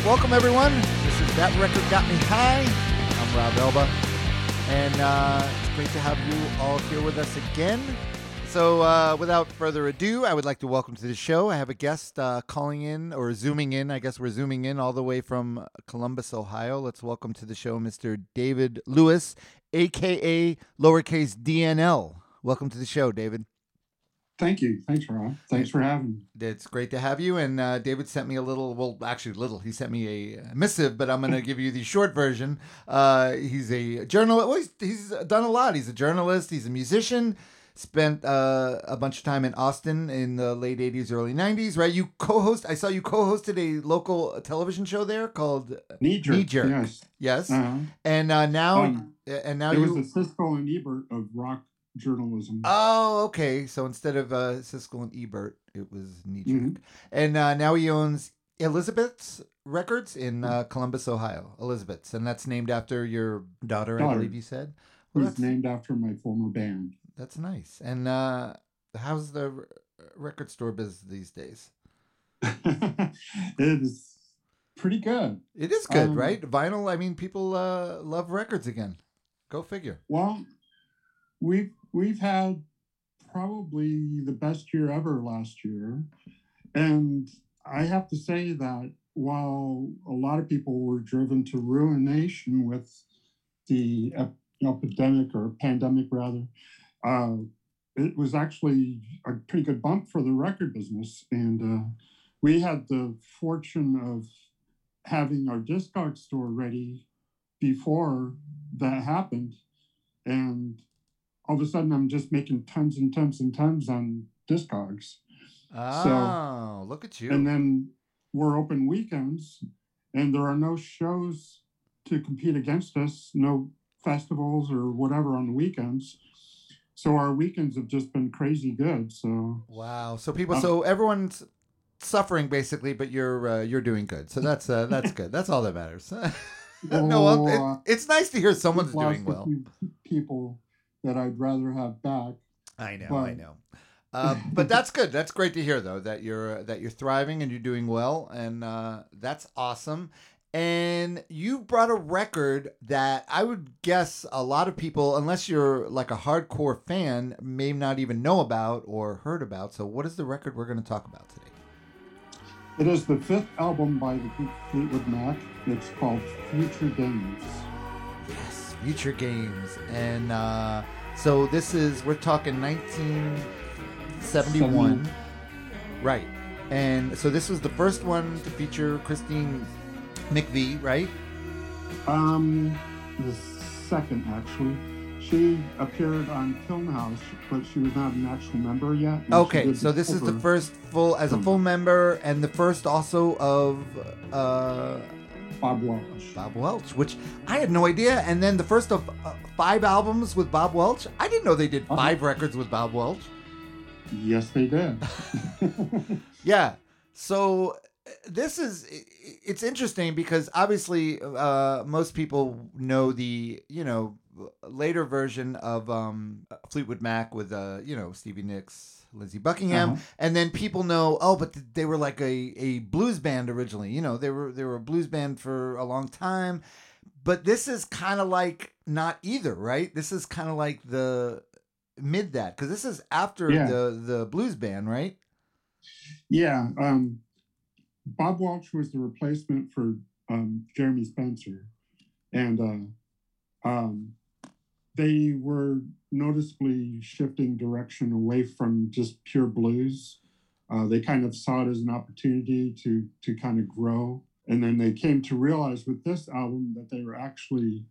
right, welcome everyone. This is That Record Got Me High. I'm Rob Elba. And uh, it's great to have you all here with us again. So, uh, without further ado, I would like to welcome to the show. I have a guest uh, calling in or zooming in. I guess we're zooming in all the way from Columbus, Ohio. Let's welcome to the show Mr. David Lewis, aka lowercase DNL. Welcome to the show, David. Thank you. Thanks, Rob. Thanks for having me. It's great to have you. And uh, David sent me a little, well, actually, little. He sent me a missive, but I'm going to give you the short version. Uh, he's a journalist. Well, he's, he's done a lot. He's a journalist, he's a musician. Spent uh, a bunch of time in Austin in the late 80s, early 90s, right? You co host, I saw you co hosted a local television show there called Knee Jerk. Knee Jerk. Yes. Yes. Uh-huh. And uh, now, um, and now it you. was the Siskel and Ebert of rock journalism. Oh, okay. So instead of uh, Siskel and Ebert, it was Nietzsche. Mm-hmm. And uh, now he owns Elizabeth's Records in uh, Columbus, Ohio. Elizabeth's, and that's named after your daughter, daughter I believe you said. Well, was named after my former band. That's nice. And uh, how's the record store business these days? it is pretty good. It is good, um, right? Vinyl. I mean, people uh, love records again. Go figure. Well, we've we've had probably the best year ever last year. And I have to say that while a lot of people were driven to ruination with the ep- epidemic or pandemic, rather, uh, it was actually a pretty good bump for the record business. And uh, we had the fortune of having our discog store ready before that happened. And all of a sudden I'm just making tons and tons and tons on Discogs. Oh, so, look at you. And then we're open weekends and there are no shows to compete against us, no festivals or whatever on the weekends. So our weekends have just been crazy good. So wow. So people, uh, so everyone's suffering basically, but you're uh, you're doing good. So that's uh, that's good. That's all that matters. no, well, it, uh, it's nice to hear someone's doing well. People that I'd rather have back. I know, but... I know. Uh, but that's good. That's great to hear, though, that you're uh, that you're thriving and you're doing well, and uh, that's awesome. And you brought a record that I would guess a lot of people, unless you're like a hardcore fan, may not even know about or heard about. So, what is the record we're going to talk about today? It is the fifth album by the Fleetwood Mac. It's called Future Games. Future Games. And uh, so this is, we're talking 1971. Right. And so this was the first one to feature Christine McVie, right? Um, the second, actually. She appeared on House, but she was not an actual member yet. Okay, so this is the first full as a full member, and the first also of uh, Bob Welch. Bob Welch, which I had no idea. And then the first of uh, five albums with Bob Welch. I didn't know they did uh-huh. 5 uh-huh. records with Bob Welch. Yes, they did. yeah. So uh, this is it's interesting because obviously uh, most people know the you know later version of um, Fleetwood Mac with uh, you know Stevie Nicks Lindsey Buckingham, uh-huh. and then people know, oh, but they were like a, a blues band originally. You know, they were they were a blues band for a long time, but this is kind of like not either, right? This is kind of like the mid that because this is after yeah. the the blues band, right? Yeah, um, Bob Welch was the replacement for um, Jeremy Spencer, and uh, um, they were noticeably shifting direction away from just pure blues. Uh, they kind of saw it as an opportunity to to kind of grow, and then they came to realize with this album that they were actually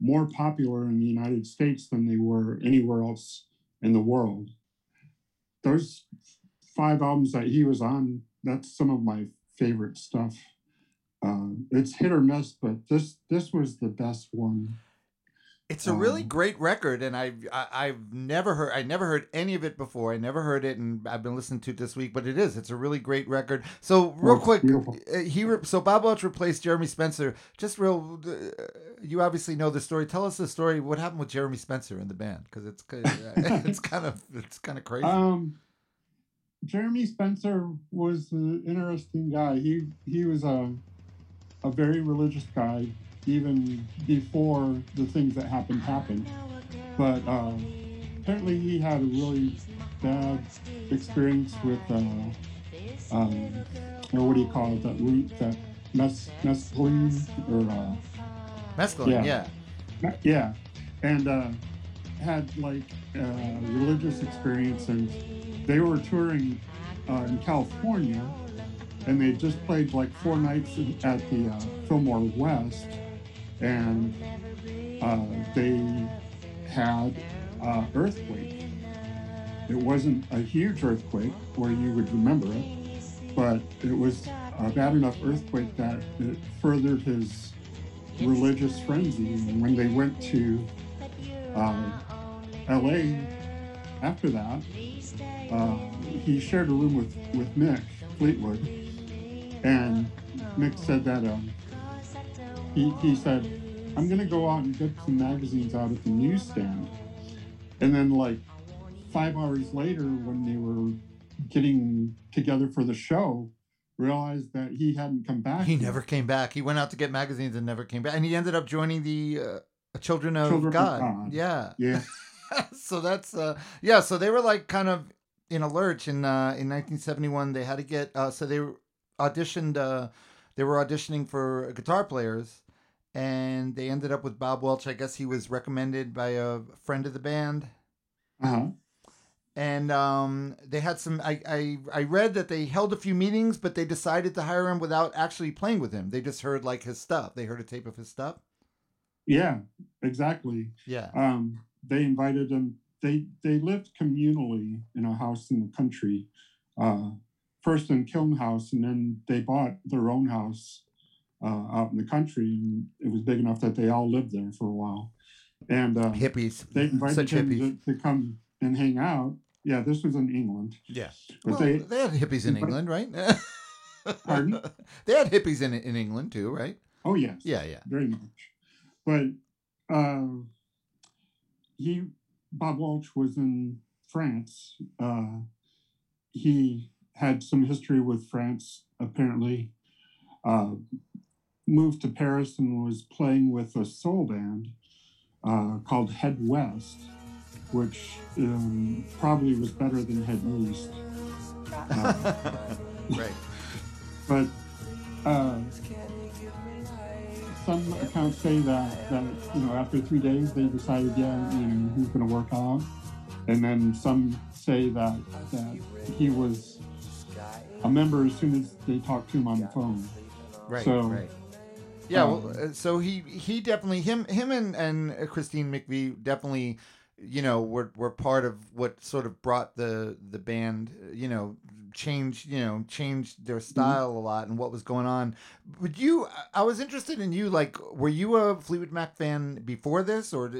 more popular in the United States than they were anywhere else in the world. Those five albums that he was on, that's some of my favorite stuff. Uh, it's hit or miss, but this this was the best one. It's a really um, great record, and I've I, have i have never heard I never heard any of it before. I never heard it, and I've been listening to it this week. But it is it's a really great record. So real quick, uh, he re, so Bob Welch replaced Jeremy Spencer. Just real, uh, you obviously know the story. Tell us the story. What happened with Jeremy Spencer in the band? Because it's it's kind of it's kind of crazy. Um, Jeremy Spencer was an interesting guy. He he was a a very religious guy, even before the things that happened happened. But uh, apparently, he had a really bad experience with, uh, um, or what do you call it, that root, that mes- mescaline, or uh, Mescaline, yeah. yeah. yeah, and uh, had like uh, religious experience, and they were touring uh, in California, and they just played like four nights at the uh, Fillmore West, and uh, they had uh, earthquake. It wasn't a huge earthquake where you would remember it, but it was a bad enough earthquake that it furthered his religious frenzy. And when they went to uh, LA after that, uh, he shared a room with, with Mick Fleetwood. And Mick said that um, he, he said, I'm going to go out and get some magazines out at the newsstand. And then, like, five hours later, when they were getting together for the show, realized that he hadn't come back. He yet. never came back. He went out to get magazines and never came back. And he ended up joining the uh, Children of Children God. God. Yeah. Yeah. so that's uh yeah, so they were like kind of in a lurch in uh in 1971 they had to get uh so they auditioned uh they were auditioning for guitar players and they ended up with Bob Welch. I guess he was recommended by a friend of the band. Uh-huh. And um, they had some. I, I I read that they held a few meetings, but they decided to hire him without actually playing with him. They just heard like his stuff. They heard a tape of his stuff. Yeah, exactly. Yeah. Um, they invited him. They they lived communally in a house in the country, uh, first in Kiln House, and then they bought their own house uh, out in the country. And it was big enough that they all lived there for a while. And uh, Hippies. they invited Such him hippies. to, to come and hang out. Yeah, this was in England. Yeah. But well, they- they, had hippies in England, right? Pardon? they had hippies in in England too, right? Oh yes. Yeah, yeah. very much. But uh, he, Bob Welch, was in France. Uh, he had some history with France, apparently. Uh, moved to Paris and was playing with a soul band uh, called Head West, which um, probably was better than Head East. Uh, right. but uh, some accounts say that, that you know after three days they decided yeah you know he's going to work out and then some say that that he was a member as soon as they talk to him on the phone Right. So, right. Yeah. um, well, uh, so he he definitely him him and and uh, Christine McVie definitely, you know, were were part of what sort of brought the the band, uh, you know, changed you know changed their style a lot and what was going on. Would you? I was interested in you. Like, were you a Fleetwood Mac fan before this, or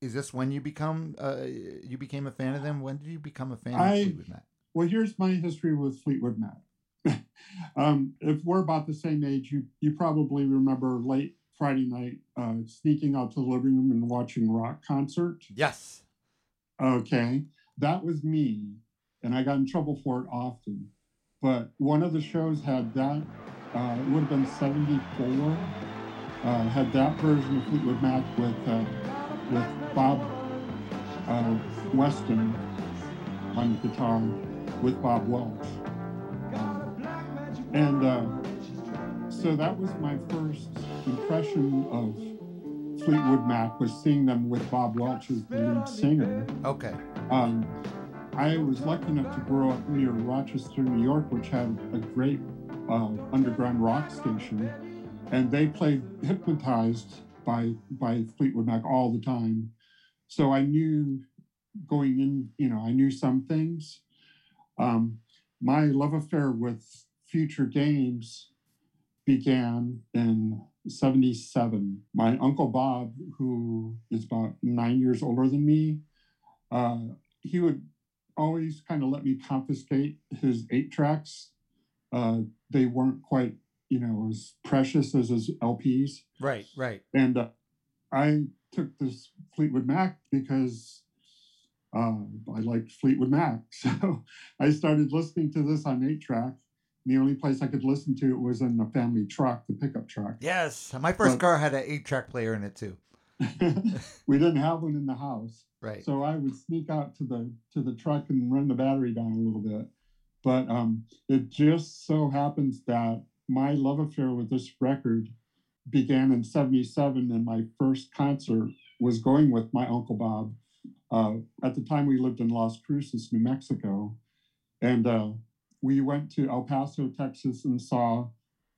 is this when you become uh you became a fan of them? When did you become a fan I- of Fleetwood Mac? Well here's my history with fleetwood mac um, if we're about the same age you you probably remember late friday night uh, sneaking out to the living room and watching rock concert Yes. Okay, that was me, and I got in trouble for it often. But one of the shows had that. Uh, it would have been '74. Uh, had that version of Fleetwood Mac with uh, with Bob uh, Weston on guitar with Bob Welch, and uh, so that was my first impression of Fleetwood Mac was seeing them with Bob Welch as the lead singer. Okay. Um, I was lucky enough to grow up near Rochester, New York, which had a great uh, underground rock station, and they played "Hypnotized" by by Fleetwood Mac all the time. So I knew going in, you know, I knew some things. Um, my love affair with Future Games began in 77. My uncle Bob, who is about nine years older than me, uh, he would always kind of let me confiscate his eight tracks. Uh, they weren't quite, you know, as precious as his LPs. Right. Right. And uh, I took this Fleetwood Mac because uh, I liked Fleetwood Mac. So I started listening to this on eight track The only place I could listen to it was in the family truck, the pickup truck. Yes, my first But- car had an eight-track player in it too. we didn't have one in the house. Right. So I would sneak out to the to the truck and run the battery down a little bit. But um, it just so happens that my love affair with this record began in '77, and my first concert was going with my uncle Bob. Uh, at the time, we lived in Las Cruces, New Mexico, and uh, we went to El Paso, Texas, and saw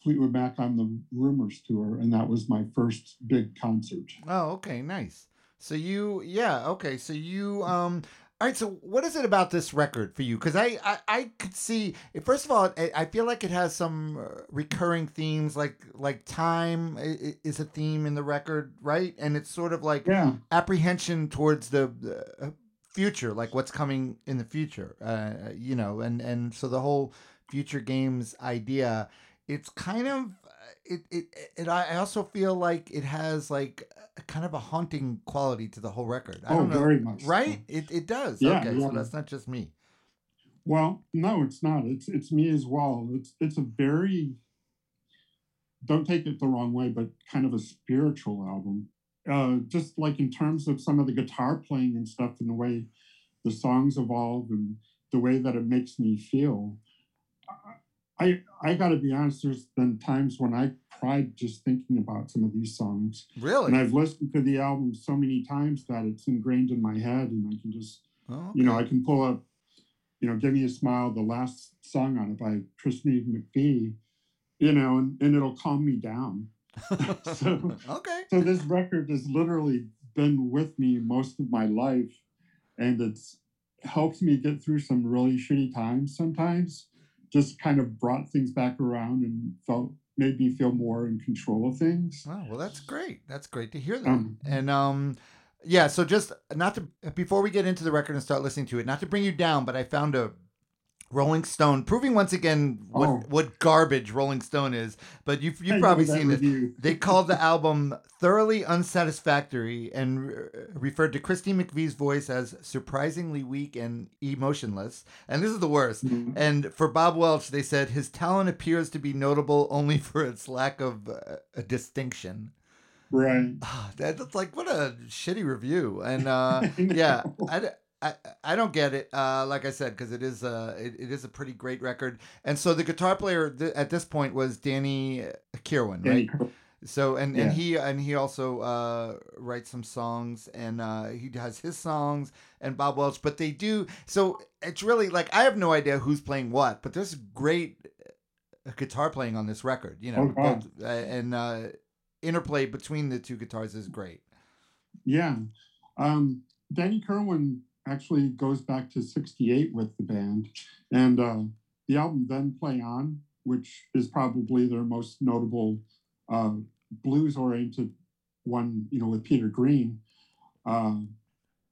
Fleetwood Mac on the Rumors tour, and that was my first big concert. Oh, okay, nice. So you, yeah, okay. So you, um, all right. So what is it about this record for you? Because I, I, I could see. First of all, I, I feel like it has some uh, recurring themes, like like time is a theme in the record, right? And it's sort of like Yeah. apprehension towards the. the future like what's coming in the future uh you know and and so the whole future games idea it's kind of uh, it it, it I also feel like it has like a, kind of a haunting quality to the whole record. I Oh, don't know, very much so. right? It it does. Yeah, okay, yeah. so that's not just me. Well, no, it's not. It's it's me as well. It's it's a very don't take it the wrong way, but kind of a spiritual album. Uh, just like in terms of some of the guitar playing and stuff, and the way the songs evolve, and the way that it makes me feel. I I got to be honest. There's been times when I cried just thinking about some of these songs, Really? and I've listened to the album so many times that it's ingrained in my head, and I can just Oh, you know, I can pull up, you know, Give Me a Smile, the last song on it by Christine McVie, you know, and, and it'll calm me down. so, okay. so this record has literally been with me most of my life and it's helped me get through some really shitty times sometimes. Just kind of brought things back around and felt made me feel more in control of things. Oh, well, that's great. That's great to hear that. Um, and um, yeah. So just not to before we get into the record and start listening to it, not to bring you down, but I found a Rolling Stone proving once again what Oh. what garbage Rolling Stone is. But you've you've probably seen review. They called the album thoroughly unsatisfactory and re- referred to Christine McVie's voice as surprisingly weak and emotionless. And this is the worst. Mhm. And for Bob Welch, they said his talent appears to be notable only for its lack of uh, a distinction. Right. That- That's like what a shitty review. And uh, yeah. I, I, I don't get it. Uh, like I said, because it is uh, it, it is a pretty great record. And so the guitar player th- at this point was Danny Kirwan, Danny right? So and, Yeah. and he and he also uh, writes some songs and uh, he has his songs and Bob Welch, but they do so it's really like I have no idea who's playing what, but there's great uh, guitar playing on this record, you know, Oh, both, uh, and uh, interplay between the two guitars is great. Yeah. Um, Danny Kirwan actually goes back to 68 with the band. And uh, the album Then Play On, which is probably their most notable uh, blues oriented one, you know, with Peter Green. Uh,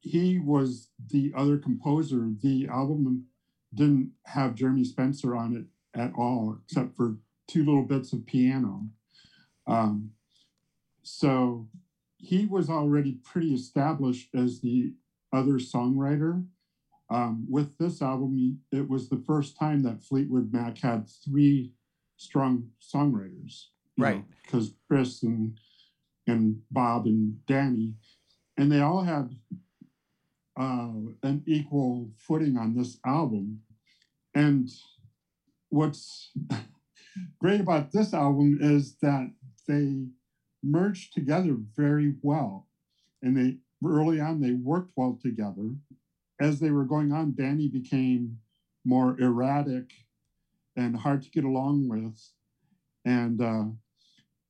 he was the other composer. The album didn't have Jeremy Spencer on it at all, except for two little bits of piano. Um, so he was already pretty established as the other songwriter. Um, with this album, it was the first time that Fleetwood Mac had three strong songwriters, Right. Because Chris and and Bob and Danny, and they all had uh, an equal footing on this album. And what's great about this album is that they merged together very well. And they early on they worked well together. As they were going on, Danny became more erratic and hard to get along with. And uh,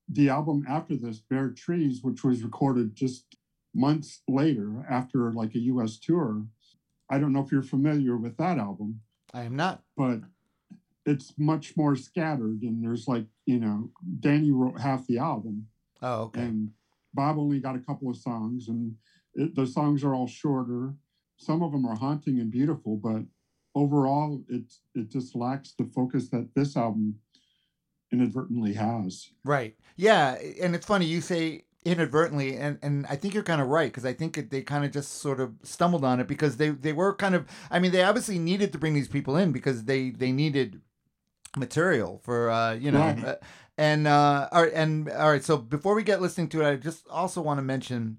the album after this, Bare Trees, which was recorded just months later after like a US tour. I don't know if you're familiar with that album I am not. but it's much more scattered and there's like you know danny wrote half the album Oh, okay. and bob only got a couple of songs and it, the songs are all shorter some of them are haunting and beautiful but overall it it just lacks the focus that this album inadvertently has Right. Yeah, and it's funny you say inadvertently, and and I think you're kind of right because I think it, they kind of just sort of stumbled on it because they they were kind of. I mean, they obviously needed to bring these people in because they they needed material for uh, you know. Uh, And uh, all right, and all right. So before we get listening to it, I just also want to mention,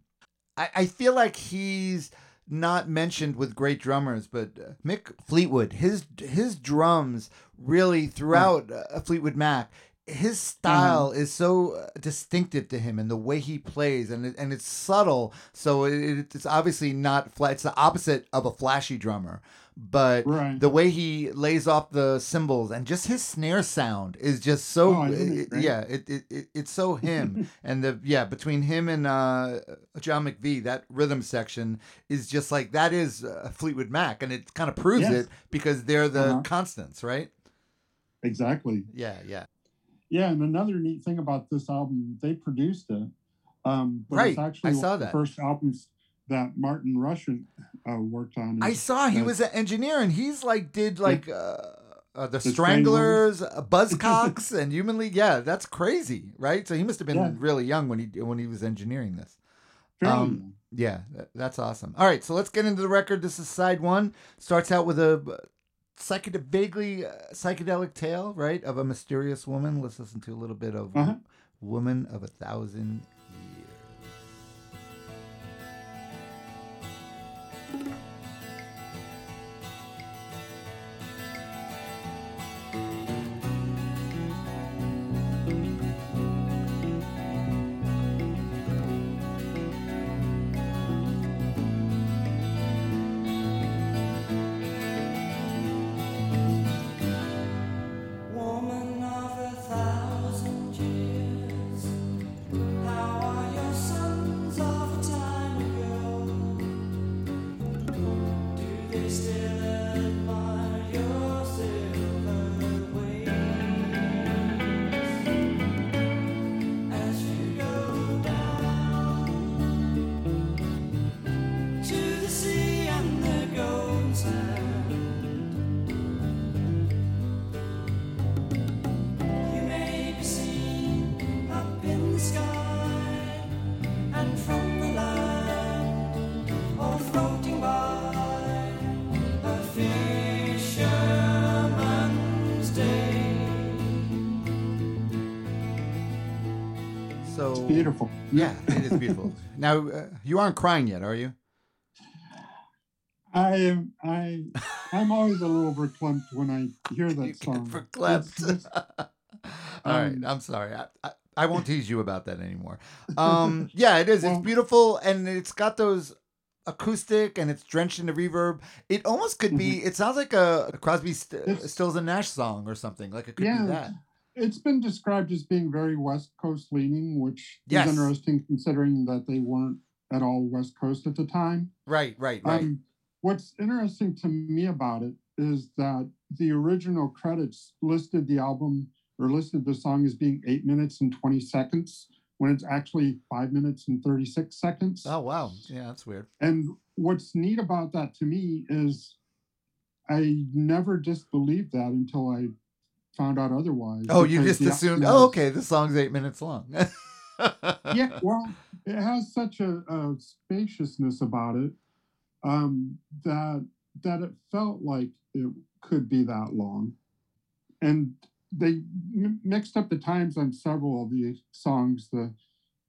I, I feel like he's not mentioned with great drummers, but uh, Mick Fleetwood, his his drums really throughout uh, Fleetwood Mac, his style is so uh, distinctive to him and the way he plays, and it, and it's subtle. So it, it's obviously not flat. It's the opposite of a flashy drummer, but Right. the way he lays off the cymbals and just his snare sound is just so Oh, it yeah it, it, it it's so him and the yeah between him and uh john mcvie that rhythm section is just like that is uh, fleetwood mac and it kind of proves Yes. it because they're the Uh-huh. constants right Exactly. yeah yeah Yeah, and another neat thing about this album, they produced it. Um, but Right, I saw that. first albums that Martin Rushent uh, worked on. i saw he was an engineer and he's like did like uh, uh the The stranglers uh, buzzcocks and human league yeah that's crazy right so he must have been Yeah. really young when he when he was engineering this um. Yeah, that, that's awesome. All right, so let's get into the record. This is side one. Starts out with a uh, psychedelic, vaguely uh, psychedelic tale, right, of a mysterious woman. Let's listen to a little bit of Uh-huh. "Woman of a Thousand you aren't crying yet, are you? I am. I. I'm always a little verklempt when I hear that song. verklempt. All right, um, I'm sorry. I, I, I won't tease you about that anymore. Um, yeah, it is. Well- it's beautiful, and it's got those acoustic, and it's drenched in the reverb. It almost could be. It sounds like a, a Crosby, St- Mm-hmm. Stills and Nash song or something. Like it could Yeah. be that. It's been described as being very West Coast leaning, which Yes. is interesting considering that they weren't at all West Coast at the time. Right, right, right. Um, what's interesting to me about it is that the original credits listed the album or listed the song as being eight minutes and 20 seconds when it's actually five minutes and 36 seconds. oh wow, yeah, that's weird. And what's neat about that to me is I never disbelieved that until I found out otherwise. Oh, you just assumed. Oh, okay, the song's eight minutes long. yeah, well, it has such a, a spaciousness about it um, that that it felt like it could be that long, and they m- mixed up the times on several of the songs. The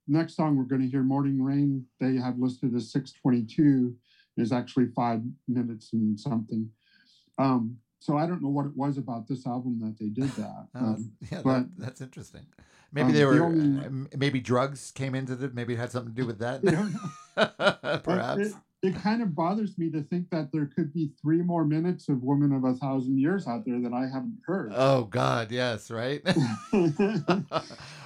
next song we're going to hear, "Morning Rain," they have listed as six twenty-two, is actually five minutes and something. Um, so I don't know what it was about this album that they did that. Oh, Um, yeah, but- that, that's interesting. Maybe um, they the were. only- uh, maybe drugs came into it. Maybe it had something to do with that. I don't know. But Perhaps. It, it kind of bothers me to think that there could be three more minutes of Woman of a Thousand Years out there that I haven't heard. Oh God, yes, right.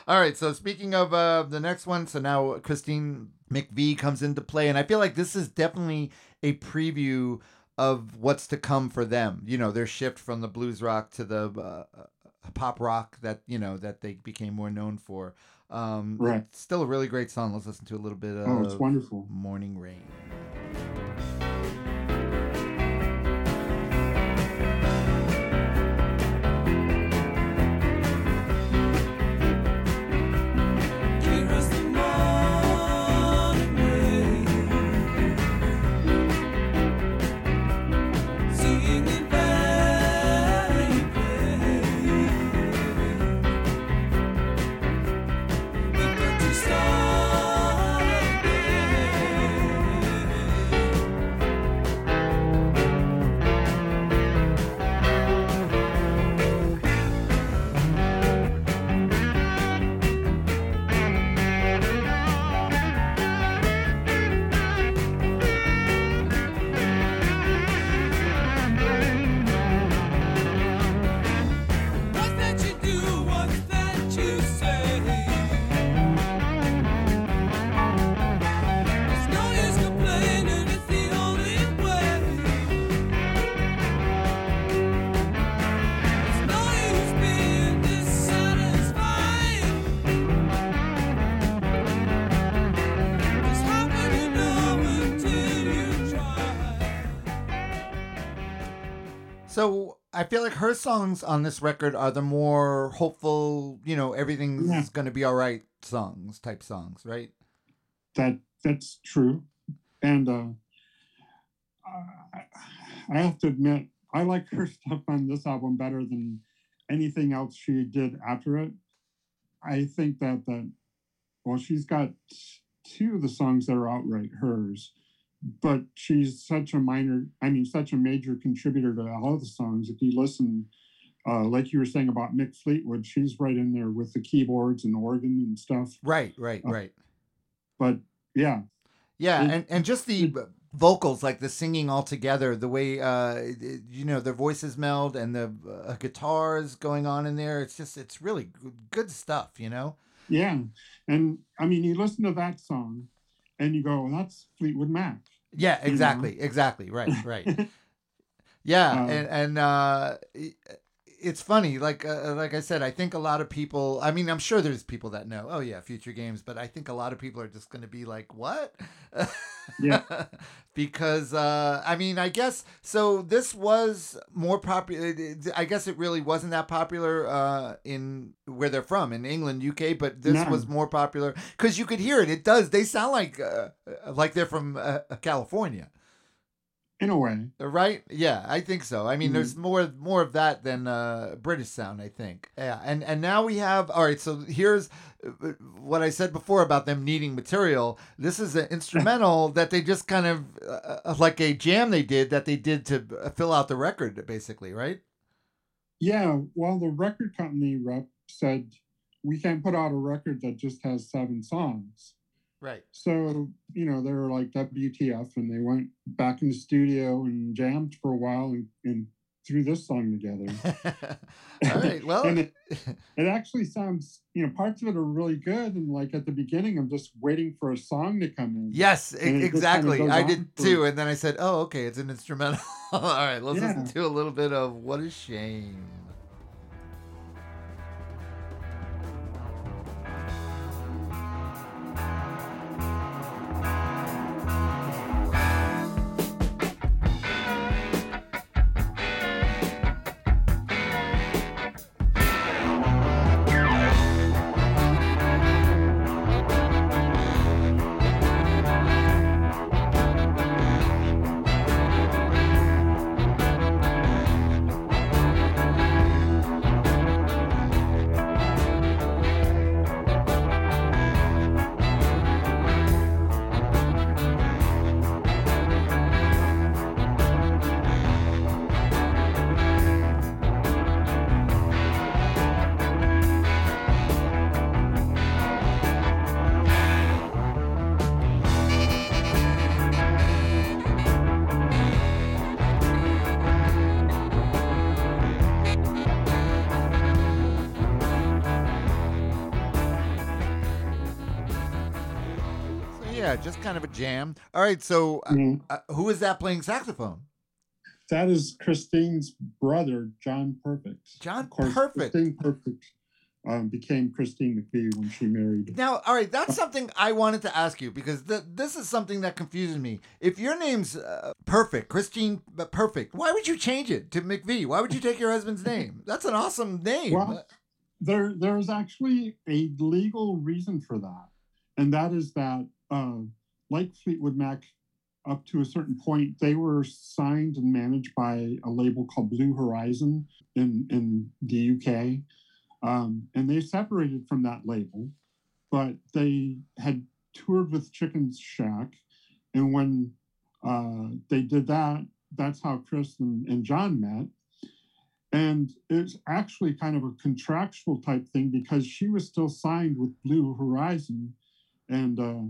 All right. So speaking of uh, the next one, so now Christine McVie comes into play, and I feel like this is definitely a preview of what's to come for them. You know, their shift from the blues rock to the uh, uh, pop rock that you know that they became more known for. Um, Right. Still a really great song. Let's listen to a little bit of oh, it's wonderful. Morning Rain. I feel like her songs on this record are the more hopeful, you know, everything's Yeah. going to be all right songs type songs, right? that that's true and uh I, I have to admit i like her stuff on this album better than anything else she did after it i think that that well she's got two of the songs that are outright hers but she's such a minor i mean such a major contributor to all the songs if you listen uh, like you were saying about Mick Fleetwood, she's right in there with the keyboards and organ and stuff. Right, right, Uh, right. But yeah, Yeah, it- and, and just the vocals, like the singing all together, the way uh, it- it- you know their voices meld and the uh, guitars going on in there. It's just it's really good stuff, you know. Yeah. And I mean, you listen to that song and you go, well, that's Fleetwood Mac. Yeah, know? exactly, exactly, right, right. Yeah, Um, and and uh, it's funny. Like uh, like I said, I think a lot of people. I mean, I'm sure there's people that know. Oh yeah, future games, but I think a lot of people are just going to be like, what? Yeah. because uh, I mean, I guess so. This was more popular. I guess it really wasn't that popular uh, in where they're from in England, UK, but this No. was more popular because you could hear it. It does. They sound like uh, like they're from uh, California. In a way. Right? Yeah, I think so. I mean, Mhm. there's more more of that than uh, British sound. I think. Yeah, and and now we have. All right, so here's uh, what I said before about them needing material. This is an instrumental that they just kind of uh, uh, like a jam they did that they did to uh, fill out the record, basically, right? Yeah. Well, the record company rep said, we can't put out a record that just has seven songs. Right. So, you know, they were like WTF and they went back in the studio and jammed for a while and, and threw this song together. all right. Well. it, it actually sounds, you know, parts of it are really good. And like at the beginning, I'm just waiting for a song to come in. Yes, it exactly. kinda I did too, and then I said, "Oh, okay, it's an instrumental." All right, let's Yeah. listen to a little bit of "What a Shame." Yeah, just kind of a jam. All right, so uh, Mhm. uh, who is that playing saxophone? That is Christine's brother, John Perfect. John course, Perfect. Christine Perfect um, became Christine McVie when she married. Now, all right, that's something I wanted to ask you because th- this is something that confuses me. If your name's uh, Perfect, Christine Perfect, why would you change it to McVie? Why would you take your husband's name? That's an awesome name. Well, there there is actually a legal reason for that, and that is that uh, like Fleetwood Mac, up to a certain point, they were signed and managed by a label called Blue Horizon in in the UK, um, and they separated from that label, but they had toured with Chicken Shack, and when uh, they did that, that's how Chris and, and John met. And it's actually kind of a contractual type thing because she was still signed with Blue Horizon. And uh,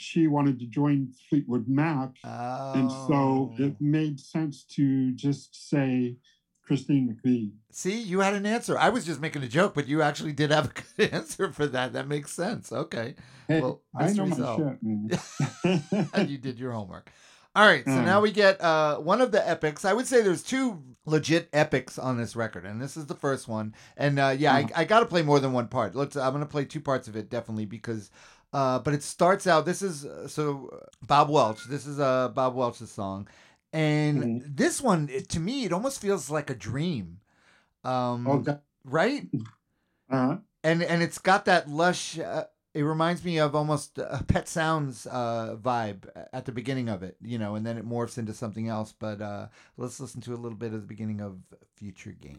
she wanted to join Fleetwood Mac. And so Oh. it made sense to just say Christine McVie. See, you had an answer. I was just making a joke, but you actually did have a good answer for that. That makes sense. Okay. Hey, Well, I know my shit, man. you did your homework. All right, so Mm. now we get uh, one of the epics. I would say there's two legit epics on this record, and this is the first one. And uh, yeah, Mhm. I, I got to play more than one part. Let's. I'm gonna play two parts of it definitely because. Uh, but it starts out. This is uh, so uh, Bob Welch. This is uh, Bob Welch's song, and Mhm. this one it, to me it almost feels like a dream. Um, Oh, that, right? uh, and and it's got that lush. Uh, it reminds me of almost a Pet Sounds uh, vibe at the beginning of it, you know, and then it morphs into something else. But uh, let's listen to a little bit of the beginning of Future Game.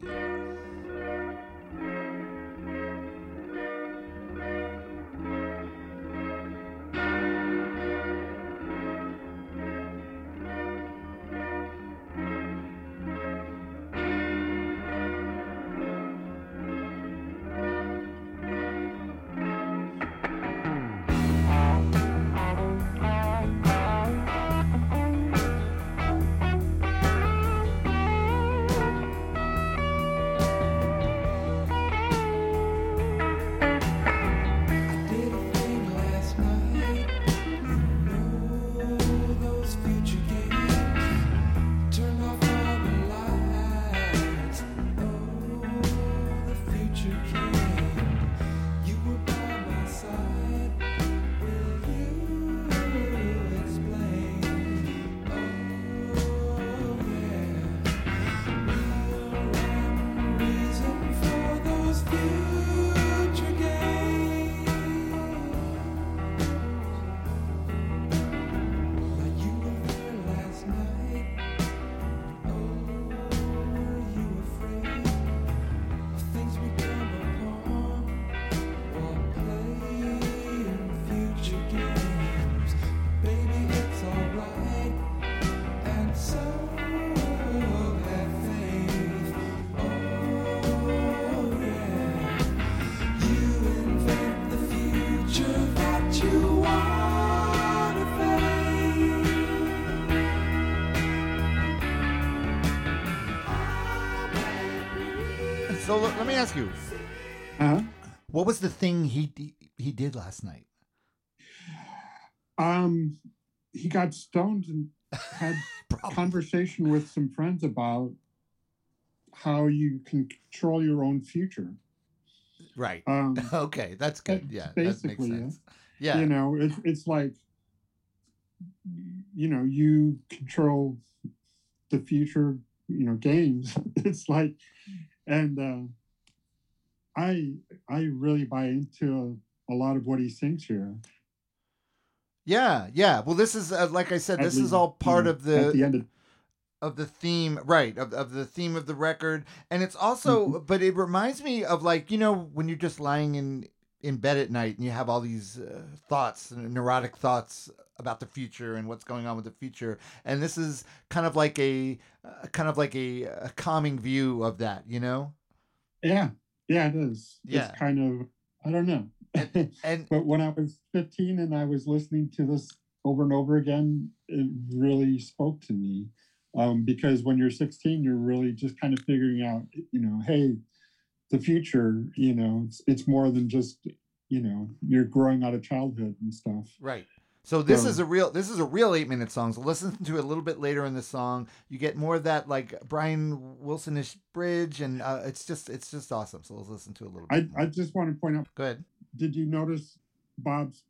Ask you, uh, what was the thing he he did last night? um, he got stoned and had conversation with some friends about how you can control your own future. Right. Um, Okay, that's good. That's Yeah, that makes basically sense. Yeah. You know, it's it's like you know, you control the future, you know, games. It's like and uh I I really buy into a, a lot of what he sings here. Yeah, yeah. Well, this is uh, like I said, At this is least, all you part of the the end of of the theme right of, of the theme of the record and it's also Mm-hmm. but it reminds me of like you know when you're just lying in in bed at night and you have all these uh, thoughts neurotic thoughts about the future and what's going on with the future and this is kind of like a uh, kind of like a, a calming view of that you know Yeah, yeah, it is. Yeah. It's kind of I don't know. and but when I was 15 and I was listening to this over and over again, it really spoke to me. Um, because when you're 16, you're really just kind of figuring out, you know, hey, the future, you know, it's, it's more than just, you know, you're growing out of childhood and stuff. Right. So this is a real this is a real eight minute song. So listen to it a little bit later in the song. You get more of that like Brian Wilsonish bridge, and uh, it's just it's just awesome. So let's listen to it a little bit. I I just want to point out, Go ahead. did you notice Bob's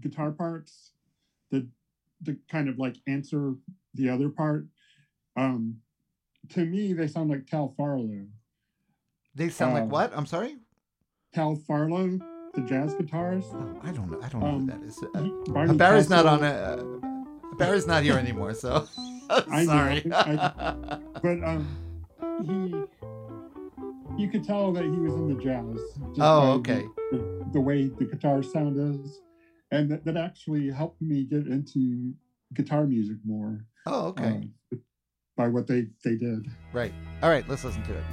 guitar parts that the kind of like answer the other part? Um, to me, they sound like Tal Farlow. They sound like Um, what? I'm sorry. Tal Farlow, the jazz guitarist. Oh, I don't know. I don't know Um, who that is. Uh, Barney Barry's not on it. Uh, Barry's not here anymore. So I know, sorry. I- But um, he, you could tell that he was in the jazz. oh, okay. The, the, way the guitar sound is, and that, that actually helped me get into guitar music more. Oh, okay. uh, by what they they did. Right. All right. Let's listen to it.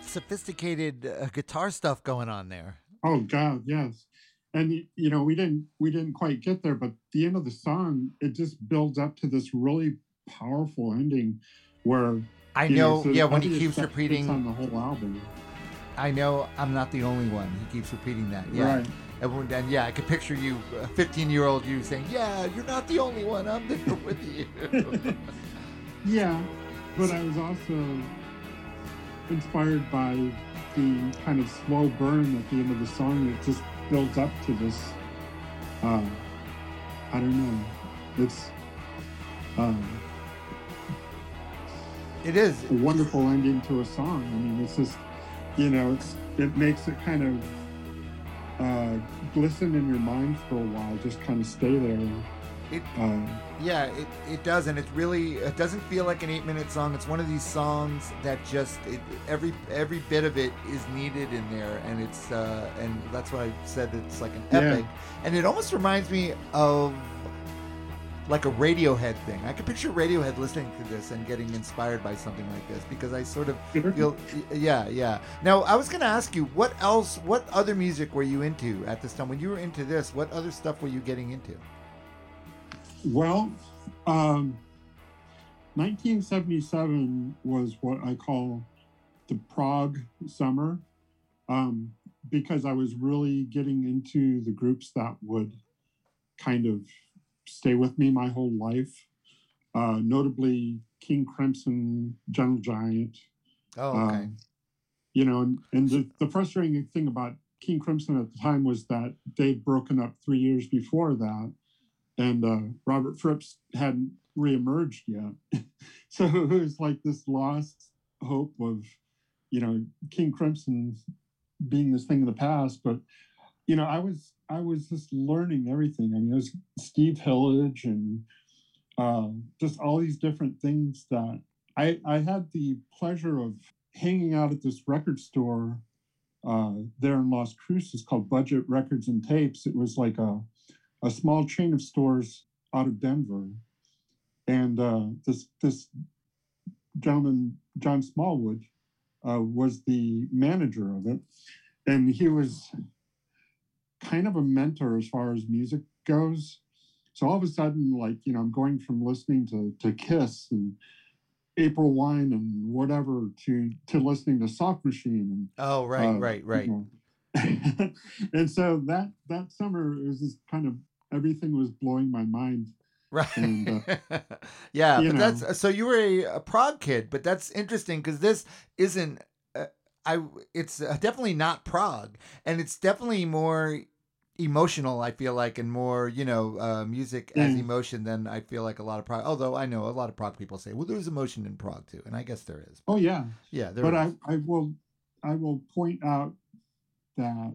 Sophisticated uh, guitar stuff going on there. Oh God, yes. And you know, we didn't we didn't quite get there, but the end of the song, it just builds up to this really powerful ending where I know, so yeah, when he keeps repeating, on the whole album. I know I'm not the only one. He keeps repeating that. Yeah. Right. And, yeah, I could picture you, a 15 year old you saying, Yeah, you're not the only one. I'm there with you. Yeah, but I was also inspired by the kind of slow burn at the end of the song that just builds up to this. Uh, I don't know. It's um, it is. a wonderful ending to a song. I mean, it's just, you know, it's it makes it kind of uh, glisten in your mind for a while, just kind of stay there. It, Uh, yeah, it, it does. And it's really, it doesn't feel like an eight minute song. It's one of these songs that just, it, every every bit of it is needed in there. And it's, uh, and that's why I said it's like an Yeah. epic. And it almost reminds me of like a Radiohead thing. I can picture Radiohead listening to this and getting inspired by something like this because I sort of feel, yeah, yeah. Now, I was going to ask you, what else, what other music were you into at this time? When you were into this, what other stuff were you getting into? Well, um, 1977 was what I call the Prague summer um, because I was really getting into the groups that would kind of stay with me my whole life. Uh, notably, King Crimson, Gentle Giant. Oh, okay. Um, you know, and, and the, the frustrating thing about King Crimson at the time was that they'd broken up three years before that, and uh, Robert Fripp hadn't reemerged yet. so it was like this lost hope of, you know, King Crimson being this thing in the past. But you know, I was I was just learning everything. I mean, it was Steve Hillage and uh, just all these different things that I, I had the pleasure of hanging out at this record store uh, there in Las Cruces called Budget Records and Tapes. It was like a, a small chain of stores out of Denver. And uh, this, this gentleman, John Smallwood, uh, was the manager of it. And he was kind of a mentor as far as music goes. So all of a sudden, like, you know, I'm going from listening to, to Kiss and April Wine and whatever to to listening to Soft Machine and Oh, right, uh, right, right. you know. and so that that summer it was just kind of everything was blowing my mind. Right. And, yeah, but know. that's so you were a, a prog kid, but that's interesting because this isn't. Uh, I it's uh, definitely not prog, and it's definitely more emotional. I feel like, and more you know, uh, music as Mm. emotion than I feel like a lot of prog. Although I know a lot of prog people say, well, there's emotion in prog too, and I guess there is. Oh yeah, Yeah, there but is. I, I will I will point out that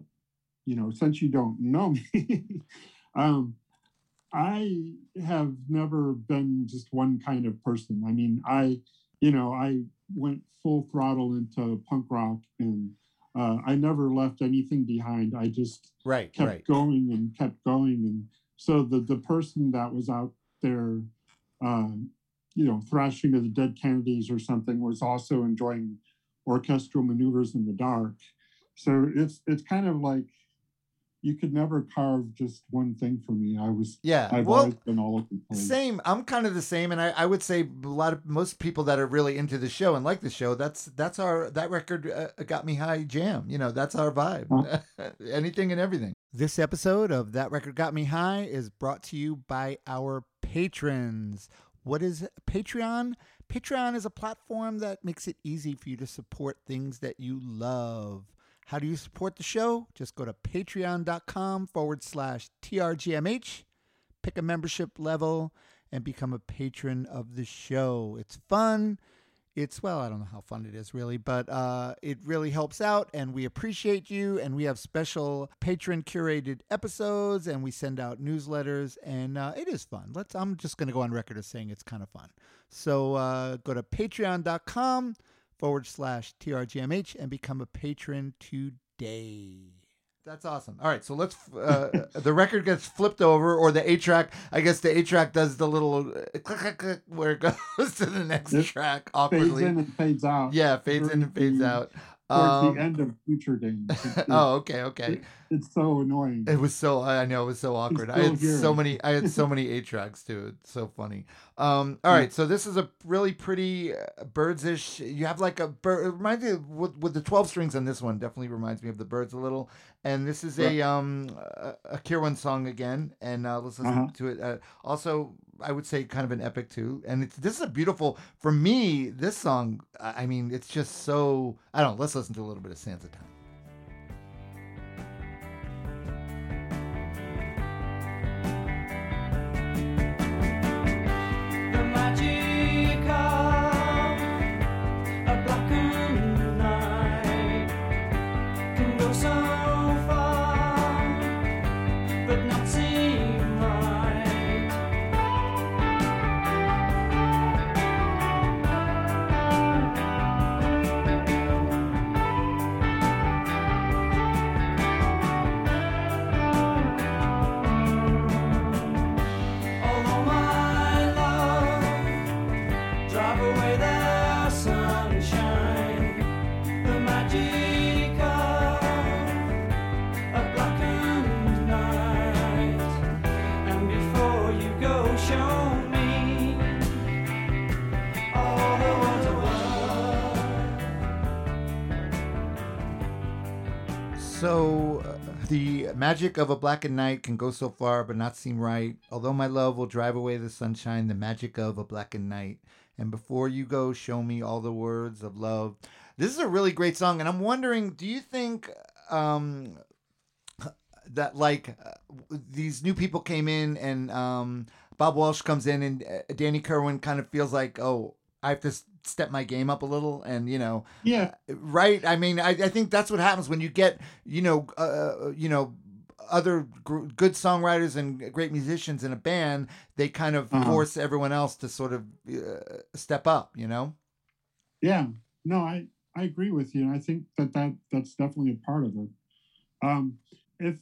you know since you don't know me, um, I have never been just one kind of person. I mean, I you know I went full throttle into punk rock and uh, I never left anything behind. I just right, kept right. going and kept going and so the the person that was out there um, you know thrashing to the dead kennedys or something was also enjoying orchestral maneuvers in the dark so it's it's kind of like you could never carve just one thing for me i was Yeah, i've well, always been all over the place Same. I'm kind of the same, and I, I would say a lot of most people that are really into the show and like the show. That's that's our that record uh, got me high jam. You know, that's our vibe. Anything and everything. This episode of That Record Got Me High is brought to you by our patrons. What is Patreon? Patreon is a platform that makes it easy for you to support things that you love. How do you support the show? Just go to patreon.com forward slash TRGMH pick a membership level and become a patron of the show. It's fun. It's well, I don't know how fun it is really, but uh, it really helps out, and we appreciate you. And we have special patron curated episodes, and we send out newsletters, and uh, it is fun. Let's. I'm just going to go on record as saying it's kind of fun. So uh, go to patreon.com forward slash trgmh and become a patron today. That's awesome. All right, so let's. Uh, the record gets flipped over, or the A track. I guess the A track does the little uh, click, click, click, where it goes to the next track awkwardly. fades in and fades out Yeah, fades in and fades out. Towards Um, the end of Future Games. It- it- oh, okay, okay. It's so annoying. It was so I know it was so awkward. I had here. so many I had so many eight tracks too. It's so funny. Um, all right, so this is a really pretty uh, birdsish. You have like a bird. It reminds me of, with, with the twelve strings on this one. Definitely reminds me of the birds a little. And this is a um a, a Kirwan song again. And uh, let's listen Uh-huh. to it. Uh, also, I would say kind of an epic too. And it's this is a beautiful for me. This song. I mean, it's just so. I don't. know, Let's listen to a little bit of Sands of Time. Magic of a blackened night can go so far but not seem right. Although my love will drive away the sunshine, the magic of a blackened night. And before you go, show me all the words of love. This is a really great song, and I'm wondering, do you think um, that like uh, these new people came in and um, Bob Welch comes in and uh, Danny Kirwan kind of feels like, oh, I have to step my game up a little, and you know, yeah, right i mean i, I think that's what happens when you get you know uh, you know other gr- good songwriters and great musicians in a band they kind of Uh-huh. force everyone else to sort of uh, step up you know yeah. No, I I agree with you, and I think that that that's definitely a part of it. Um, if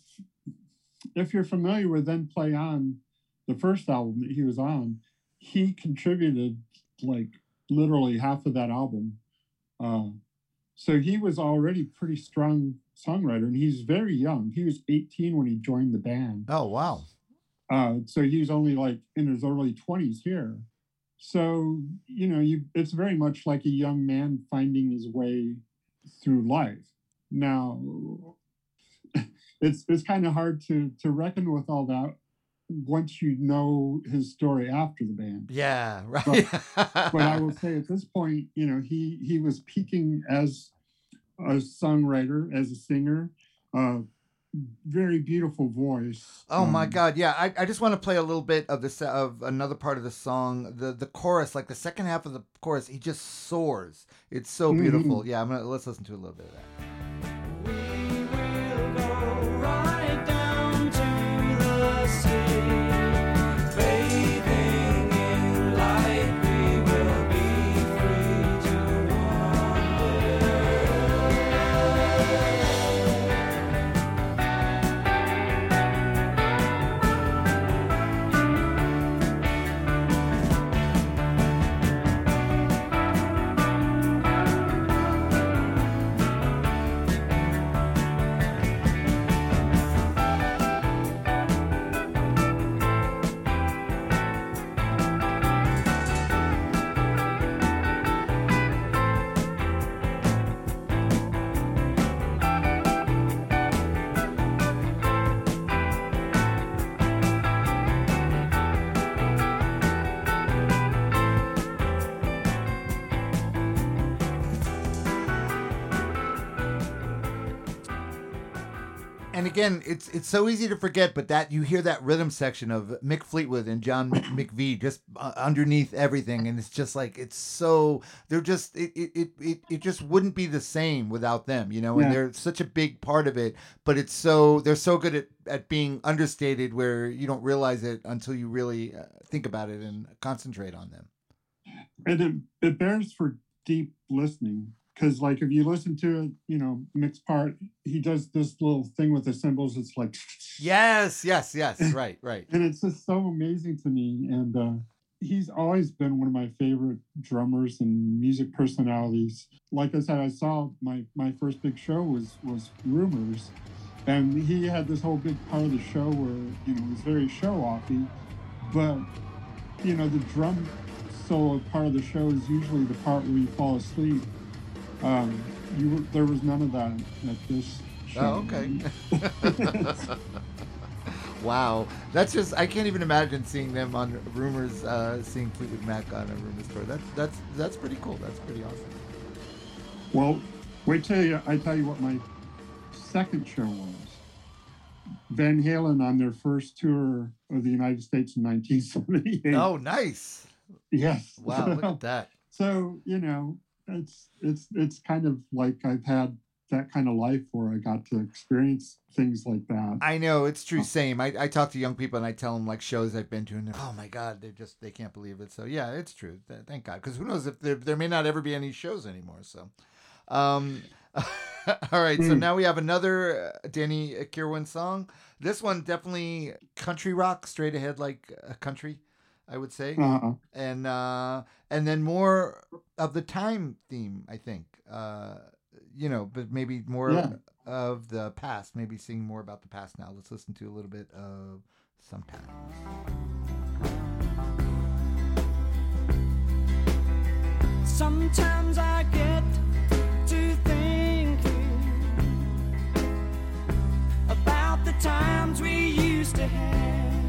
if you're familiar with Then Play On, the first album that he was on, he contributed like literally half of that album. Uh, so he was already pretty strong songwriter, and he's very young. He was 18 when he joined the band. oh wow Uh, so he was only like in his early 20s here. So, you know, you it's very much like a young man finding his way through life. Now, it's it's kind of hard to to reckon with all that once you know his story after the band. yeah right But I will say at this point, you know, he he was peaking as a songwriter, as a singer. Uh, very beautiful voice. Oh my Um, God! Yeah, I, I just want to play a little bit of this of another part of the song. The the chorus, like the second half of the chorus, he just soars. It's so Mhm. beautiful. Yeah, I'm gonna let's listen to a little bit of that. And again, it's it's so easy to forget, but that you hear that rhythm section of Mick Fleetwood and John McVie just uh, underneath everything, and it's just like it's so they're just it it, it, it just wouldn't be the same without them, you know. And Yeah. they're such a big part of it, but it's so they're so good at at being understated where you don't realize it until you really uh, think about it and concentrate on them. and it, it bears for deep listening because like if you listen to it you know Mick's part he does this little thing with the cymbals it's like Yes, yes, yes, right, right. and it's just so amazing to me and uh he's always been one of my favorite drummers and music personalities. Like I said, I saw my my first big show was was Rumors, and he had this whole big part of the show where you know it was very show offy, but you know the drum solo part of the show is usually the part where you fall asleep. Um, you were, there was none of that at this show. Oh, okay. wow, that's just I can't even imagine seeing them on Rumors, uh, seeing Fleetwood Mac on a Rumors tour. That's that's that's pretty cool. That's pretty awesome. Well, wait till you, I tell you what my second show was. Van Halen on their first tour of the United States in 1978. Oh, nice! yes. Wow, look at that. So you know, it's it's it's kind of like I've had that kind of life where I got to experience things like that. I know it's true. Same. I, I talk to young people and I tell them like shows I've been to, and they're, oh my god, they just they can't believe it. So yeah, it's true. Th- Thank God, because who knows if there there may not ever be any shows anymore. So, um, all right. So Hmm. now we have another uh, Danny Kirwan song. This one definitely country rock, straight ahead like a country, I would say, Uh, and uh, and then more of the time theme. I think. Uh, you know, but maybe more Yeah. of the past. Maybe seeing more about the past now. Let's listen to a little bit of sometimes. Sometimes I get to thinking about the times we used to have.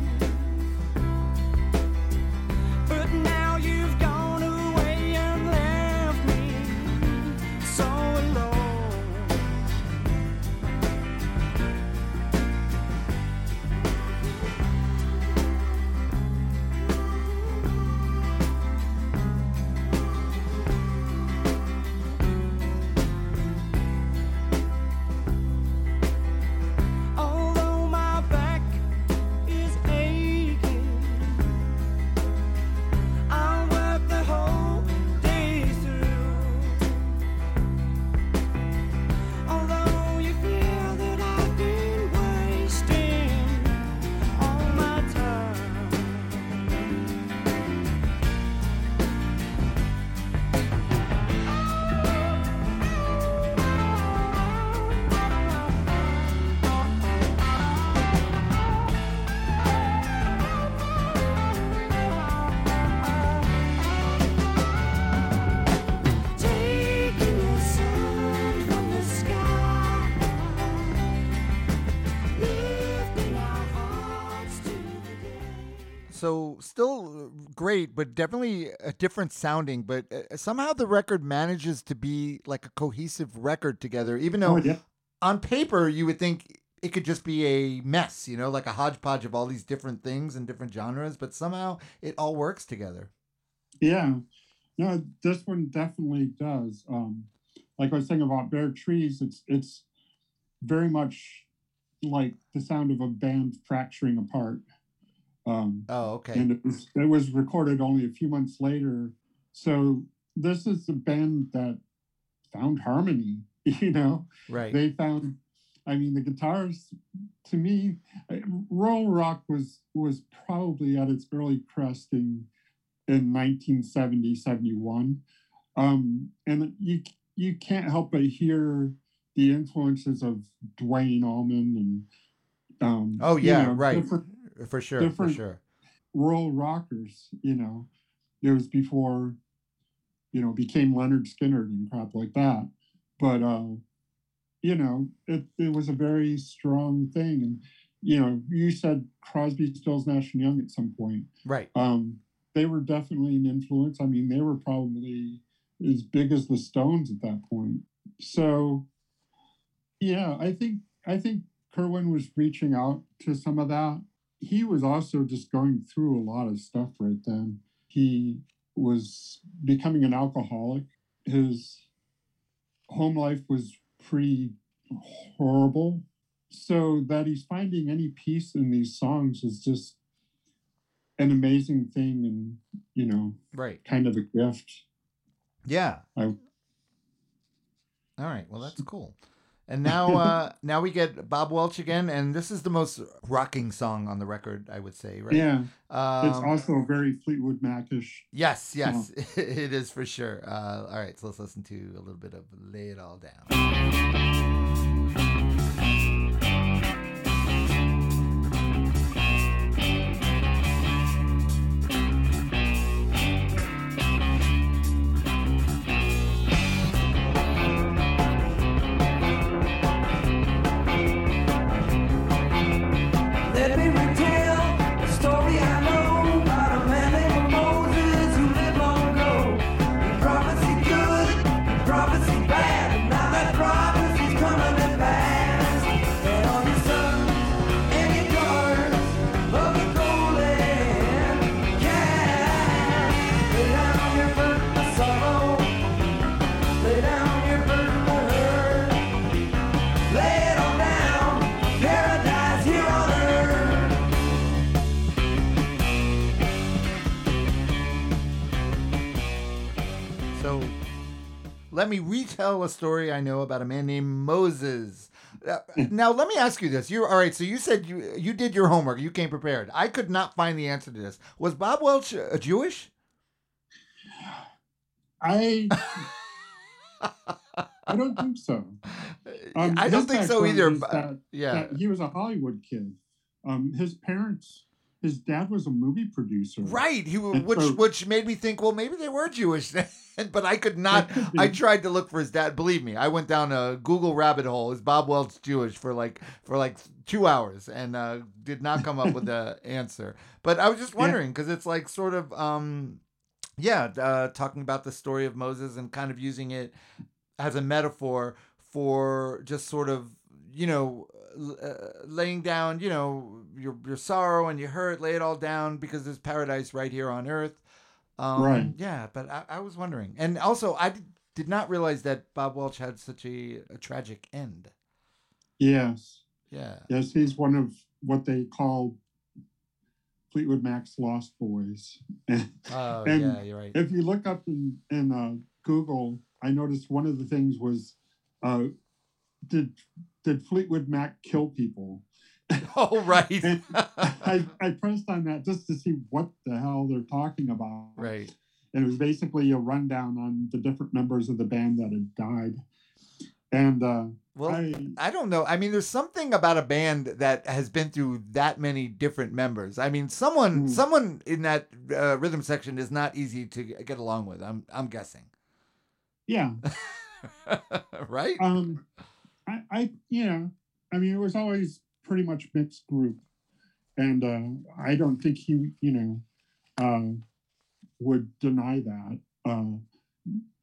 So still great, but definitely a different sounding. But uh, somehow the record manages to be like a cohesive record together, even though oh, yeah. on paper you would think it could just be a mess, you know, like a hodgepodge of all these different things and different genres. But somehow it all works together. Yeah. No, this one definitely does. Um, like I was saying about Bare Trees, it's it's very much like the sound of a band fracturing apart. Um, Oh, okay. and it was it was recorded only a few months later. So this is the band that found harmony. You know, right. they found. I mean, the guitars to me, Rural rock was was probably at its early cresting in in 1970, 71. Um, and you you can't help but hear the influences of Duane Allman and um, oh, you yeah, know, right. different For sure. For sure. rural rockers, you know. It was before, you know, became Lynyrd Skynyrd and crap like that. But uh, you know, it it was a very strong thing. And you know, you said Crosby, Stills, Nash and Young at some point. Right. Um, they were definitely an influence. I mean, they were probably as big as the Stones at that point. So, yeah, I think I think Kirwan was reaching out to some of that. He was also just going through a lot of stuff right then. He was becoming an alcoholic. His home life was pretty horrible. So that he's finding any peace in these songs is just an amazing thing and, you know, Right. kind of a gift. Yeah. I- All right. Well, that's cool. And now, uh, now we get Bob Welch again, and this is the most rocking song on the record, I would say, right? Yeah, Um, it's also very Fleetwood Macish. yes, yes, it is for sure. Uh, all right, so let's listen to a little bit of "Lay It All Down." Let me retell a story I know about a man named Moses. Uh, now, let me ask you this: You all right? So you said you you did your homework. You came prepared. I could not find the answer to this. Was Bob Welch uh, Jewish? I I don't think so. Um, I don't think so either. but- that- yeah. that he was a Hollywood kid. Um, his parents, his dad was a movie producer. Right, he And which so- which made me think, well, maybe they were Jewish, then. but I could not. Could. I tried to look for his dad. Believe me, I went down a Google rabbit hole. Is Bob Welch Jewish for like for like two hours and uh, did not come up with the answer. But I was just Yeah. wondering because it's like sort of um, yeah, uh, talking about the story of Moses and kind of using it as a metaphor for just sort of you know laying down you know your your sorrow and your hurt lay it all down because there's paradise right here on earth um, Right. yeah but I, I was wondering and also i did, did not realize that bob welch had such a, a tragic end Yes. yeah Yes, he's one of what they call Fleetwood Mac's Lost Boys. oh And yeah you're right if you look up in, in uh, Google, I noticed one of the things was, uh, did did Fleetwood Mac kill people? oh right I, I pressed on that just to see what the hell they're talking about. right And it was basically a rundown on the different members of the band that had died. And uh, well I, I don't know. I mean, there's something about a band that has been through that many different members. I mean, someone Hmm. someone in that uh, rhythm section is not easy to get along with. I'm I'm guessing, yeah, right? um, I, I, you know, I mean, it was always pretty much Mick's group, and uh, I don't think he, you know, uh, would deny that. Uh,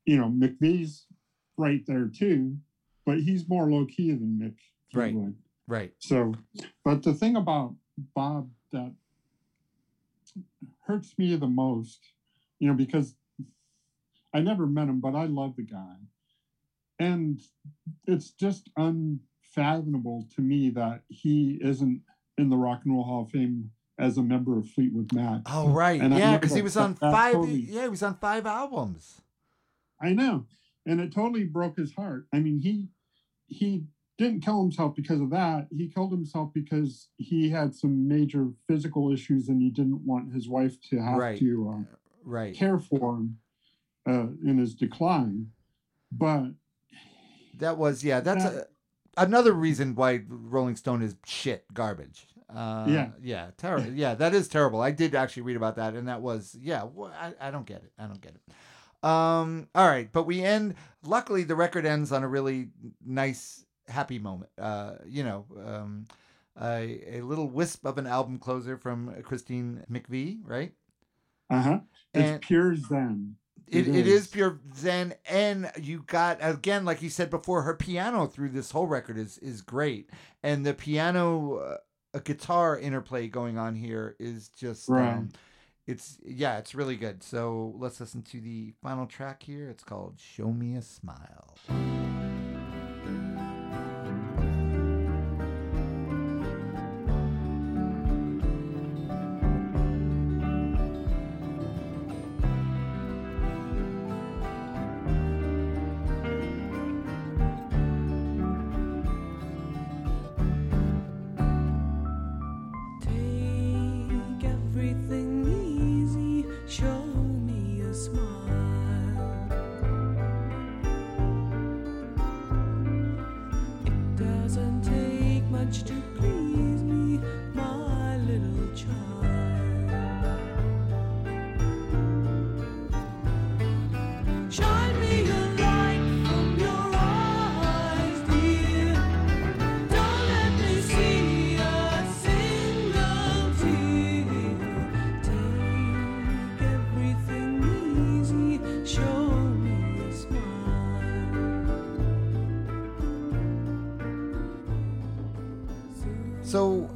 you know, McVie's right there too, but he's more low key than Mick. Right. Fleetwood. Right. So, but the thing about Bob that hurts me the most, you know, because I never met him, but I love the guy. And it's just unfathomable to me that he isn't in the Rock and Roll Hall of Fame as a member of Fleetwood Mac. Oh, right. And yeah, because he was on five. totally- Yeah, he was on five albums. I know. And it totally broke his heart. I mean, he he didn't kill himself because of that. He killed himself because he had some major physical issues and he didn't want his wife to have Right. to uh, Right. care for him uh, in his decline. But That was yeah. That's That- a, another reason why Rolling Stone is shit garbage. Uh, Yeah. yeah, terrible. Yeah, that is terrible. I did actually read about that, and that was yeah. I, I don't get it. I don't get it. Um. All right, but we end. Luckily, the record ends on a really nice, happy moment. Uh. You know. Um. A, a little wisp of an album closer from Christine McVie, right? uh huh, it's And- pure Zen. It, It it is is. pure zen, and you got again, like you said before, her piano through this whole record is is great, and the piano, uh, a guitar interplay going on here is just, Right. um, it's yeah, it's really good. So let's listen to the final track here. It's called "Show Me a Smile."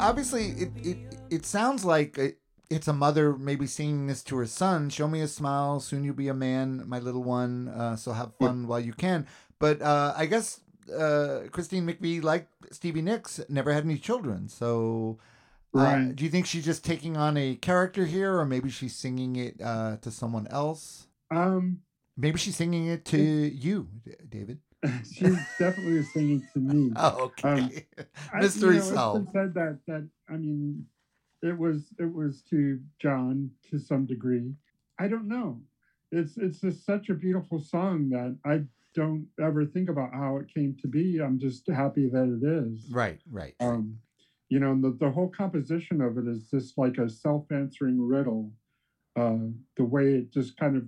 Obviously, it it it sounds like it, it's a mother maybe singing this to her son. Show me a smile, soon you'll be a man, my little one. Uh, so have fun while you can. But uh, I guess uh, Christine McVie, like Stevie Nicks, never had any children. So. Uh, Right. do you think she's just taking on a character here, or maybe she's singing it uh, to someone else? Um, Maybe she's singing it to you, David. she definitely is singing to me. Oh, okay. Um, I- Mystery you know, solved. said that that I mean, it was it was to John to some degree. I don't know. It's it's just such a beautiful song that I don't ever think about how it came to be. I'm just happy that it is. Right, right. Um, you know, and the, the whole composition of it is just like a self-answering riddle. Uh, the way it just kind of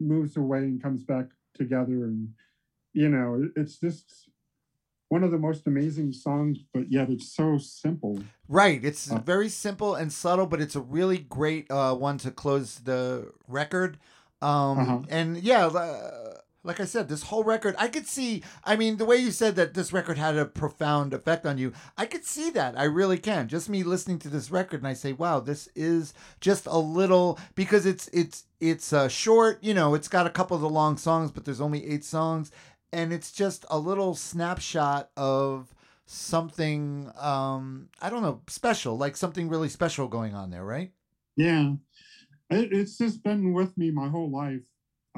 moves away and comes back together, and you know, it's just one of the most amazing songs, but yet it's so simple. Right. It's Uh, very simple and subtle, but it's a really great uh, one to close the record. Um, Uh-huh. And yeah, uh, like I said, this whole record, I could see. I mean, the way you said that this record had a profound effect on you, I could see that. I really can. Just me listening to this record, and I say, wow, this is just a little because it's it's it's uh, short. You know, it's got a couple of the long songs, but there's only eight songs, and it's just a little snapshot of something um i don't know special like something really special going on there right Yeah, it, it's just been with me my whole life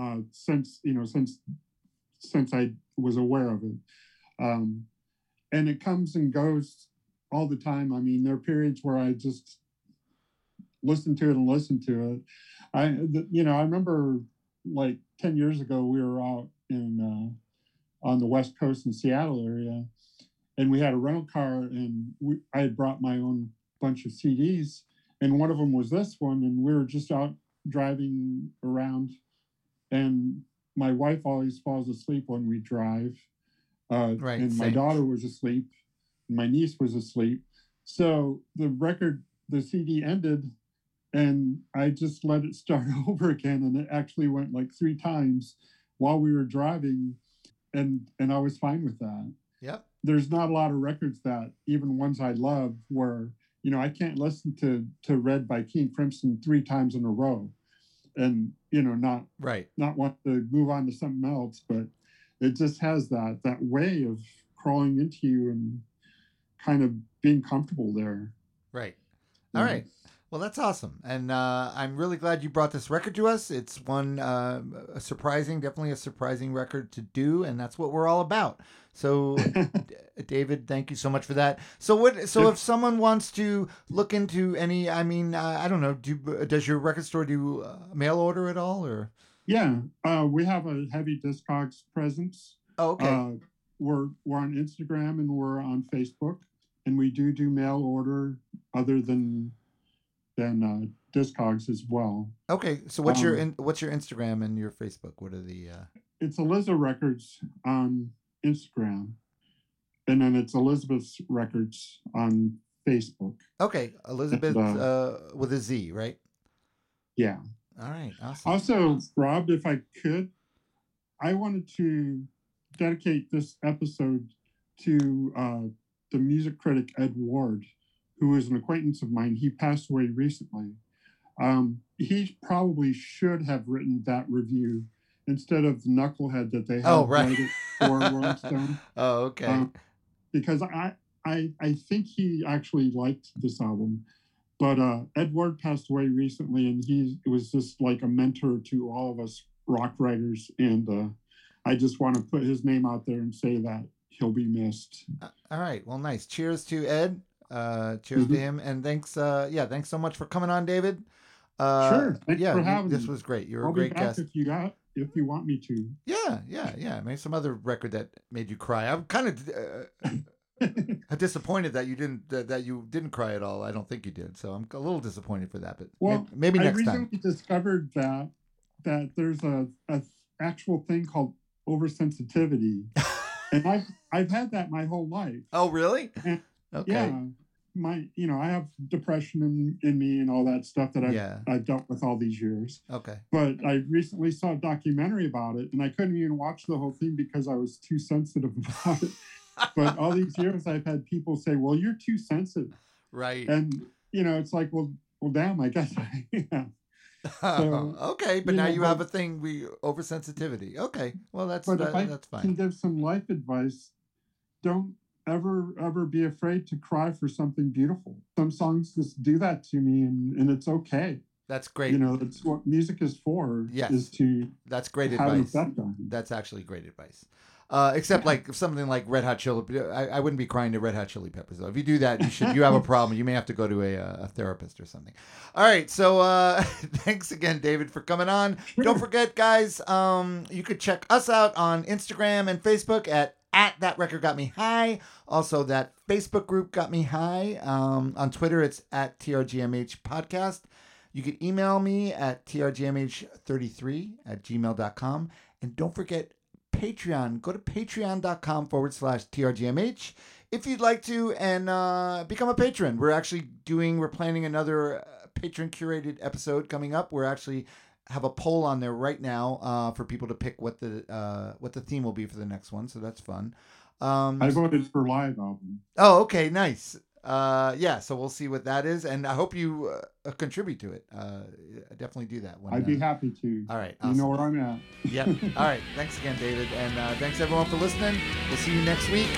uh, since you know since since I was aware of it, um, and it comes and goes all the time. I mean, there are periods where I just listen to it and listen to it. I you know I remember like ten years ago we were out in uh, on the west coast in Seattle area, and we had a rental car and we, I had brought my own bunch of CDs and one of them was this one and we were just out driving around. And my wife always falls asleep when we drive uh, Right, and my same. daughter was asleep and my niece was asleep. So the record the cd ended and i just let it start over again and it actually went like three times while we were driving and and i was fine with that. Yep there's not a lot of records that even ones I love where you know I can't listen to to Red by King Crimson three times in a row, and you know not right. not want to move on to something else, but it just has that that way of crawling into you and kind of being comfortable there. right. All right well that's awesome and uh i'm really glad you brought this record to us it's one uh a surprising definitely a surprising record to do and that's what we're all about so David, thank you so much for that. So what? So if someone wants to look into any, I mean, uh, I don't know, do does your record store do uh, mail order at all, or? Yeah, uh, we have a heavy Discogs presence. Oh, okay. Uh, we're we're on Instagram and we're on Facebook, and we do do mail order other than than uh, Discogs as well. okay. So what's your um, in, what's your Instagram and your Facebook? What are the? Uh... It's Eliza Records on Instagram, and then it's Elizabeth's Records on Facebook. Okay, Elizabeth And, uh, with a Z, right? Yeah. All right, awesome. Also, Rob, if I could, I wanted to dedicate this episode to uh, the music critic Ed Ward, who is an acquaintance of mine. He passed away recently. Um, he probably should have written that review instead of the knucklehead that they had Oh, right. for Rolling Stone. oh, okay. Um, because I, I I think he actually liked this album. But uh, Ed Ward passed away recently, and he was just like a mentor to all of us rock writers. And uh, I just want to put his name out there and say that he'll be missed. Uh, All right. Well, nice. Cheers to Ed. Uh, cheers to Mhm. him, and thanks. Uh, yeah, thanks so much for coming on, David. Uh, Sure. Thanks yeah, for you- having this me. was great. You're I'll a great guest. if you got if you want me to. Yeah, yeah, yeah. Maybe some other record that made you cry. I'm kind of uh, disappointed that you didn't that, that you didn't cry at all. I don't think you did. So I'm a little disappointed for that. But Well, may- maybe next time. I recently time. discovered that that there's a, a actual thing called oversensitivity, and I've I've had that my whole life. Oh, really? Yeah. Okay. Yeah, my you know I have depression in, in me and all that stuff that I've Yeah. I've dealt with all these years. Okay. But I recently saw a documentary about it, and I couldn't even watch the whole thing because I was too sensitive about it. but all these years, I've had people say, "Well, you're too sensitive," Right. and you know, it's like, well, well, damn, I guess I am. so, okay, but you now know, you have a thing. We oversensitivity. Okay. Well, that's But that, if I that's can give some life advice, don't ever ever be afraid to cry for something beautiful. Some songs just do that to me, and and it's okay. That's great. You know, that's what music is for. Yes. is to that's great advice. on. That's actually great advice. Uh, except like something like Red Hot Chili, I, I wouldn't be crying to Red Hot Chili Peppers though. If you do that, you should. You have a problem. You may have to go to a, uh, a therapist or something. All right. So uh, thanks again, David, for coming on. Don't forget, guys. Um, you could check us out on Instagram and Facebook at at that record got me high. Also, that Facebook group got me high. Um, on Twitter, it's at trgmh podcast. You can email me at trgmh33 at gmail.com. And don't forget Patreon. Go to patreon.com forward slash trgmh if you'd like to and uh, become a patron. We're actually doing, we're planning another uh, patron curated episode coming up. We're actually have a poll on there right now uh, for people to pick what the uh, what the theme will be for the next one. So that's fun. Um, I voted for live album. Oh, okay, nice. Uh, yeah, so we'll see what that is, and I hope you uh, contribute to it. Uh, definitely do that. When, I'd be uh, happy to. all right. You know where I'm at. Yep. All right. Thanks again, David, and uh, thanks everyone for listening. We'll see you next week.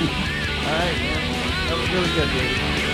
All right. man. That was really good, David.